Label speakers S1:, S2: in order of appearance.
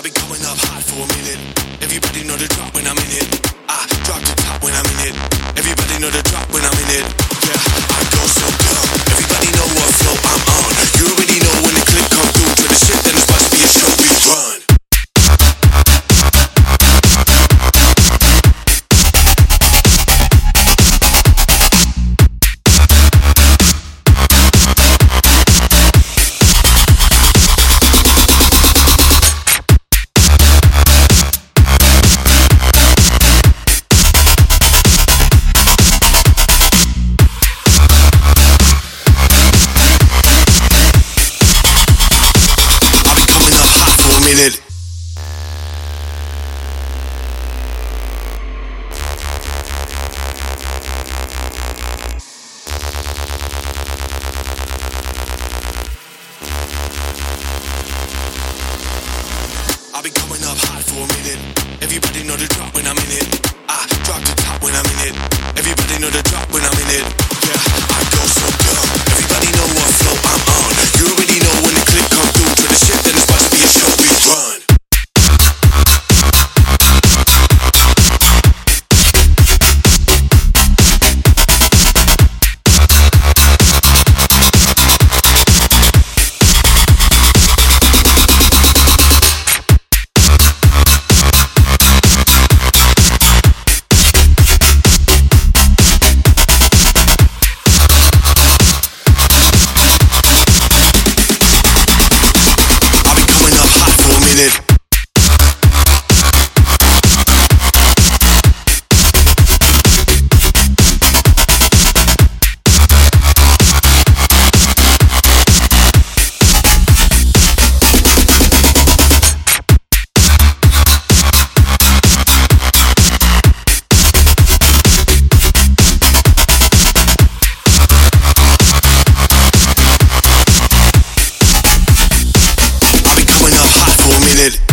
S1: I've been coming up hot for a minute. Everybody know the drop when I'm in it. I drop the top when I'm in it. Everybody know the drop when I'm in it. Minute. I've been coming up hot for a minute. Everybody know the drop when I'm in it. Hot for